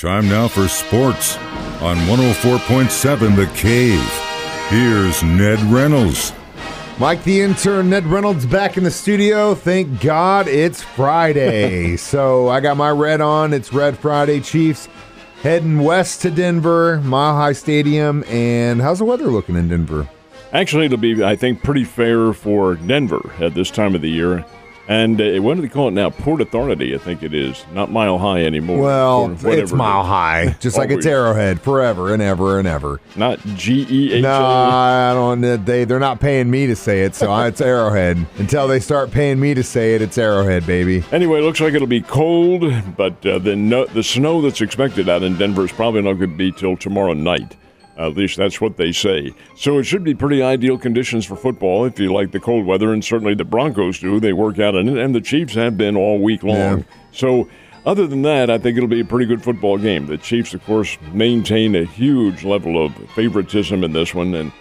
Time now for sports on 104.7 The Cave. Here's Ned Reynolds. Mike the intern, Ned Reynolds back in the studio. Thank God it's Friday. so I got my red on. It's Red Friday. Chiefs heading west to Denver, Mile High Stadium. And how's the weather looking in Denver? Actually, it'll be, I think, pretty fair for Denver at this time of the year. And uh, what do they call it now? Port Authority, I think it is. Not Mile High anymore. Well, it's Mile. High, just like it's Arrowhead, forever and ever and ever. Not G E H No. I don't. They they're not paying me to say it, so it's Arrowhead. Until they start paying me to say it, it's Arrowhead, baby. Anyway, it looks like it'll be cold, but uh, the no, the snow that's expected out in Denver is probably not going to be till tomorrow night. At least that's what they say. So it should be pretty ideal conditions for football if you like the cold weather, and certainly the Broncos do. They work out in it, and the Chiefs have been all week long. Yeah. So. Other than that, I think it'll be a pretty good football game. The Chiefs, of course, maintain a huge level of favoritism in this one, and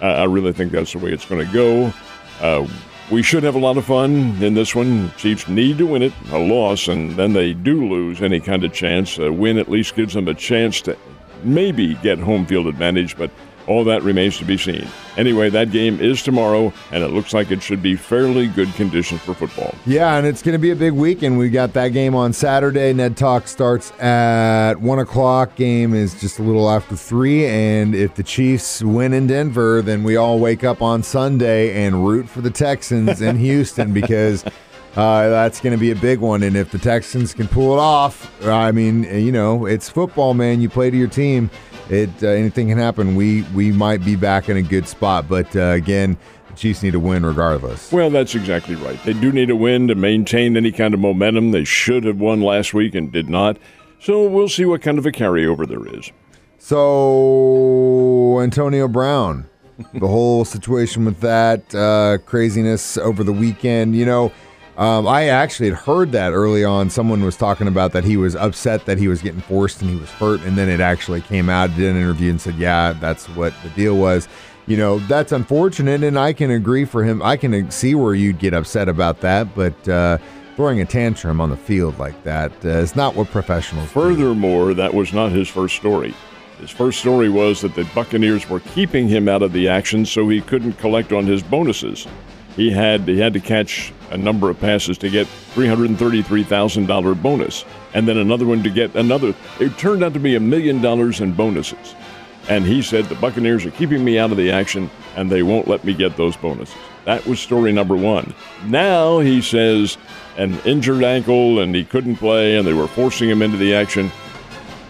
I really think that's the way it's going to go. Uh, we should have a lot of fun in this one. Chiefs need to win it. A loss, and then they do lose any kind of chance. A win at least gives them a chance to maybe get home field advantage, but all that remains to be seen. Anyway, that game is tomorrow, and it looks like it should be fairly good conditions for football. Yeah, and it's going to be a big weekend. We got that game on Saturday. Ned Talk starts at one o'clock. Game is just a little after three, and if the Chiefs win in Denver, then we all wake up on Sunday and root for the Texans in Houston because. Uh, that's going to be a big one, and if the Texans can pull it off, I mean, you know, it's football, man. You play to your team. It uh, anything can happen. We we might be back in a good spot, but uh, again, Chiefs need to win regardless. Well, that's exactly right. They do need a win to maintain any kind of momentum. They should have won last week and did not. So we'll see what kind of a carryover there is. So Antonio Brown, the whole situation with that uh, craziness over the weekend. You know, um, I actually had heard that early on. Someone was talking about that he was upset that he was getting forced and he was hurt, and then it actually came out. Did an interview and said, "Yeah, that's what the deal was." You know, that's unfortunate, and I can agree for him. I can see where you'd get upset about that, but. Uh, Throwing a tantrum on the field like that uh, is not what professionals do. Furthermore, that was not his first story. His first story was that the Buccaneers were keeping him out of the action so he couldn't collect on his bonuses. He had he had to catch a number of passes to get $333,000 bonus and then another one to get another it turned out to be a million dollars in bonuses. And he said the Buccaneers are keeping me out of the action and they won't let me get those bonuses. That was story number 1. Now he says an injured ankle and he couldn't play and they were forcing him into the action.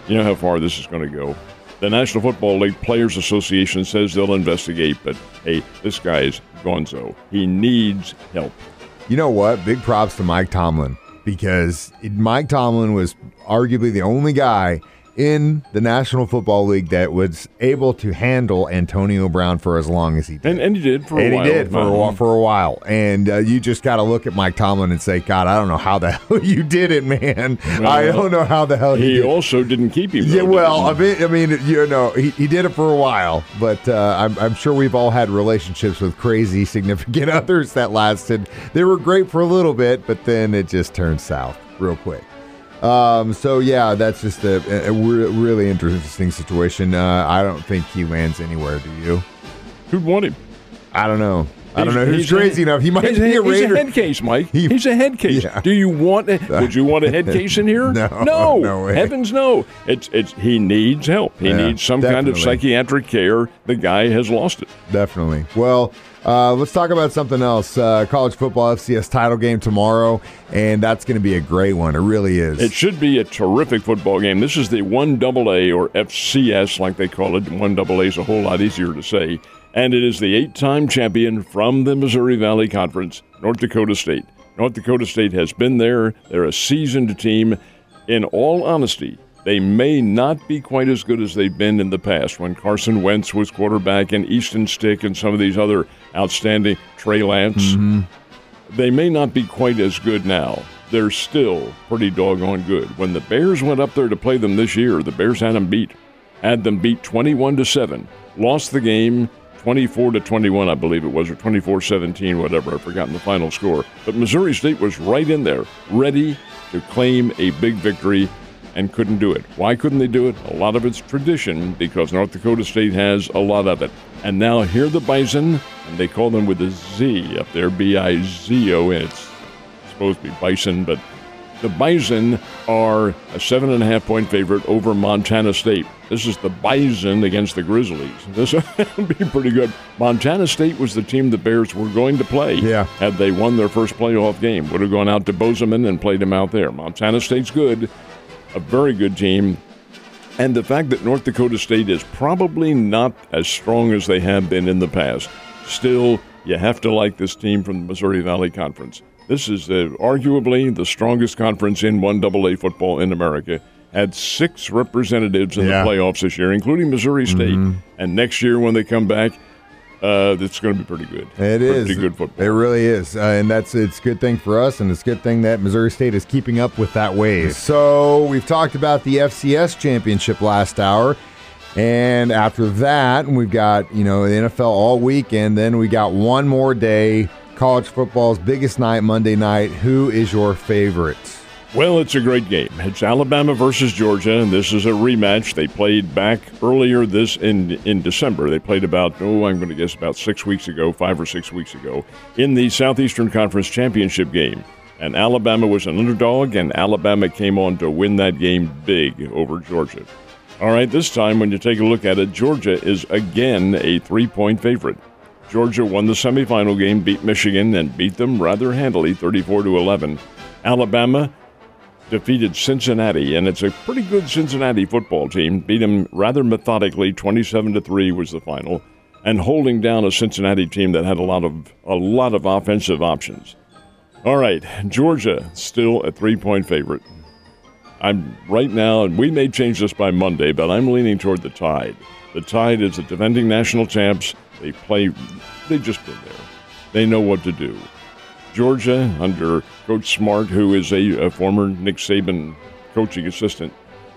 You know how far this is going to go. The National Football League Players Association says they'll investigate, but hey, this guy is gonzo. He needs help. You know what? Big props to Mike Tomlin because Mike Tomlin was arguably the only guy in the National Football League that was able to handle Antonio Brown for as long as he did. And, and he did for a And while. he did for a Uh-huh. while. For a while, and uh, you just got to look at Mike Tomlin and say, "God, I don't know how the hell you did it, man. I don't know how the hell you He did." it." He also didn't keep him. Yeah, well, I mean, I mean, you know, he, he did it for a while, but uh, I'm, I'm sure we've all had relationships with crazy significant others that lasted. They were great for a little bit, but then it just turned south real quick. Um, so yeah, that's just a, a re- really interesting situation. Uh, I don't think he lands anywhere. Do you? who'd want him? I don't know. I don't know who's he's a- crazy enough. He might he's be a, a, he's Raider. a head case, Mike. He- he's a head case. Yeah. Do you want? Would you want a head case in here? No, no, no way. Heavens, no. It's it's. He needs help. He Yeah, needs some kind of psychiatric care. The guy has lost it. Definitely. Well, uh, let's talk about something else. Uh, college football FCS title game tomorrow, and that's going to be a great one. It really is. It should be a terrific football game. This is the one double A or FCS, like they call it. One double A is a whole lot easier to say. And it is the eight-time champion from the Missouri Valley Conference, North Dakota State. North Dakota State has been there. They're a seasoned team. In all honesty, they may not be quite as good as they've been in the past when Carson Wentz was quarterback and Easton Stick and some of these other outstanding Trey Lance mm-hmm. they may not be quite as good now. They're still pretty doggone good. When the Bears went up there to play them this year, the Bears had them beat, had them beat 21 to 7, lost the game 24 to 21, I believe it was, or 24 17, whatever. I've forgotten the final score. But Missouri State was right in there, ready to claim a big victory. and couldn't do it. Why couldn't they do it? A lot of it's tradition because North Dakota State has a lot of it. And now here the Bison, and they call them with a Z up there, B I Z O N. It's supposed to be Bison, but the Bison are a seven and a half point favorite over Montana State. This is the Bison against the Grizzlies. This would be pretty good. Montana State was the team the Bears were going to play. Yeah. Had they won their first playoff game, would have gone out to Bozeman and played them out there. Montana State's good, a very good team. And the fact that North Dakota State is probably not as strong as they have been in the past, still, you have to like this team from the Missouri Valley Conference. This is uh, arguably the strongest conference in 1AA football in America. Had six representatives in Yeah. the playoffs this year, including Missouri State. And next year, when they come back, uh, it's going to be pretty good. It is pretty good football. It really is, uh, and that's it's a good thing for us, and it's a good thing that Missouri State is keeping up with that wave. So we've talked about the FCS championship last hour, and after that, we've got you know the NFL all weekend. Then we got one more day, college football's biggest night, Monday night. Who is your favorite? Well, it's a great game. It's Alabama versus Georgia, and this is a rematch. They played back earlier this in in December. They played about oh, I'm going to guess about six weeks ago, five or six weeks ago, in the Southeastern Conference championship game. And Alabama was an underdog, and Alabama came on to win that game big over Georgia. All right, this time when you take a look at it, Georgia is again a three-point favorite. Georgia won the semifinal game, beat Michigan, and beat them rather handily, 34 to 11. Alabama defeated Cincinnati, and it's a pretty good Cincinnati football team. Beat them rather methodically, 27 to three was the final, and holding down a Cincinnati team that had a lot of a lot of offensive options. All right, Georgia still a three-point favorite. I'm right now, and we may change this by Monday, but I'm leaning toward the Tide. The Tide is the defending national champs. They play, they just been there. They know what to do. Georgia, under Coach Smart, who is a, a former Nick Saban coaching assistant,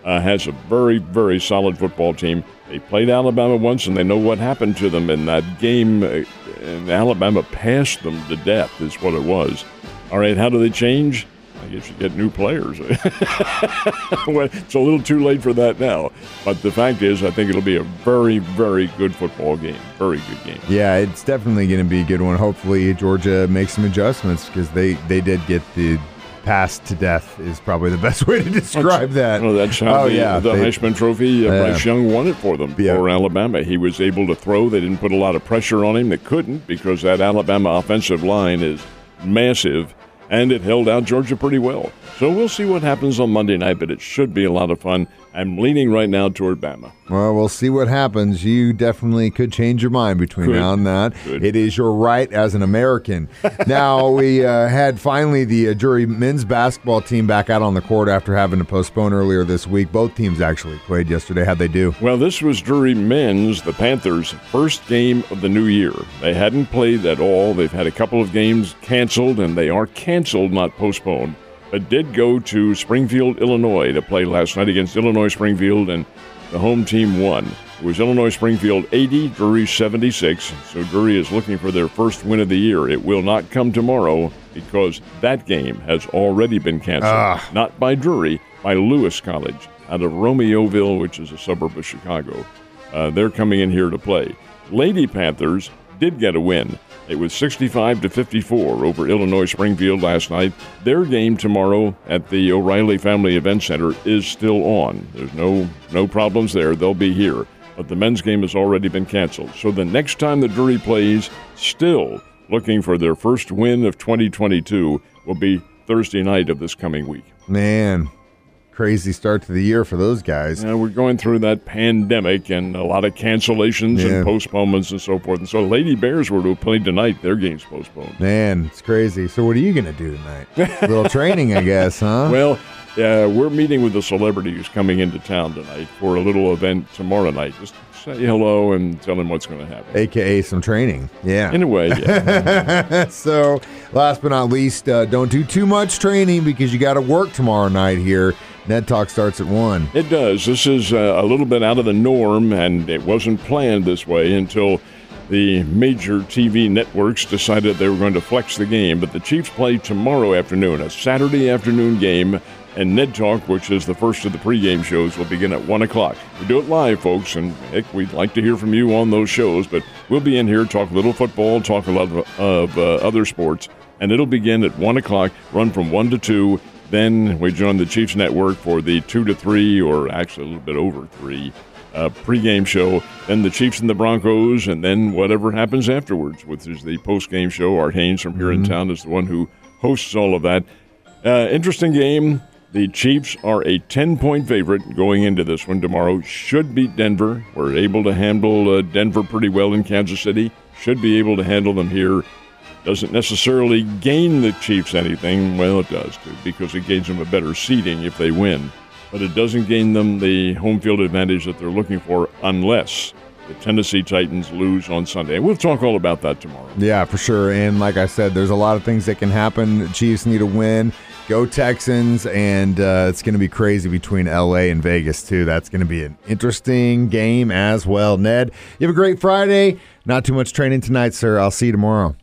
uh, has a very, very solid football team. They played Alabama once, and they know what happened to them in that game. uh, And Alabama passed them to death, is what it was. All right, how do they change? I guess you get new players. well, it's a little too late for that now. But the fact is, I think it'll be a very, very good football game. Very good game. Yeah, it's definitely going to be a good one. Hopefully, Georgia makes some adjustments because they they did get the pass to death is probably the best way to describe that. Oh, that's how Oh, the, yeah, the they- Heisman Trophy, uh, Yeah. Bryce Young won it for them, Yeah. for Alabama. He was able to throw. They didn't put a lot of pressure on him. They couldn't because that Alabama offensive line is massive, and it held out Georgia pretty well. So we'll see what happens on Monday night, but it should be a lot of fun. I'm leaning right now toward Bama. Well, we'll see what happens. You definitely could change your mind between Could. now and that. Could. It is your right as an American. now, we uh, had finally the uh, Drury men's basketball team back out on the court after having to postpone earlier this week. Both teams actually played yesterday. How'd they do? Well, this was Drury men's, the Panthers' first game of the new year. They hadn't played at all. They've had a couple of games canceled, and they are canceled, not postponed. But did go to Springfield, Illinois to play last night against Illinois Springfield, and the home team won. It was Illinois Springfield 80, Drury 76. So Drury is looking for their first win of the year. It will not come tomorrow because that game has already been canceled. Not by Drury, by Lewis College out of Romeoville, which is a suburb of Chicago. Uh, they're coming in here to play. Lady Panthers did get a win. It was 65 to 54 over Illinois Springfield last night. Their game tomorrow at the O'Reilly Family Event Center is still on. There's no no problems there. They'll be here. But the men's game has already been canceled. So the next time the Drury plays, still looking for their first win of 2022, will be Thursday night of this coming week. Man, crazy start to the year for those guys. Now we're going through that pandemic and a lot of cancellations Yeah. and postponements and so forth. And so Lady Bears were to play tonight. Their game's postponed. Man, it's crazy. So, what are you going to do tonight? A little training, I guess, huh? Well, uh, we're meeting with the celebrity who's coming into town tonight for a little event tomorrow night. Just say hello and tell them what's going to happen. AKA some training. Yeah. In a way, yeah. so, last but not least, uh, don't do too much training because you got to work tomorrow night here. Ned Talk starts at 1. It does. This is uh, a little bit out of the norm, and it wasn't planned this way until the major TV networks decided they were going to flex the game. But the Chiefs play tomorrow afternoon, a Saturday afternoon game And Ned Talk, which is the first of the pregame shows, will begin at 1 o'clock. We do it live, folks, and heck, we'd like to hear from you on those shows, but we'll be in here, talk a little football, talk a lot of, of uh, other sports, and it'll begin at 1 o'clock, run from 1 to 2. Then we join the Chiefs Network for the 2 to 3, or actually a little bit over 3 uh, pregame show, then the Chiefs and the Broncos, and then whatever happens afterwards, which is the postgame show. Art Hains from here in town is the one who hosts all of that. Uh, interesting game. The Chiefs are a 10 point favorite going into this one tomorrow. Should beat Denver. We're able to handle uh, Denver pretty well in Kansas City. Should be able to handle them here. Doesn't necessarily gain the Chiefs anything. Well, it does too, because it gains them a better seeding if they win. But it doesn't gain them the home field advantage that they're looking for unless the Tennessee Titans lose on Sunday. We'll talk all about that tomorrow. Yeah, for sure. And like I said, there's a lot of things that can happen. The Chiefs need a win. Go Texans, and uh, it's going to be crazy between LA and Vegas, too. That's going to be an interesting game as well. Ned, you have a great Friday. Not too much training tonight, sir. I'll see you tomorrow.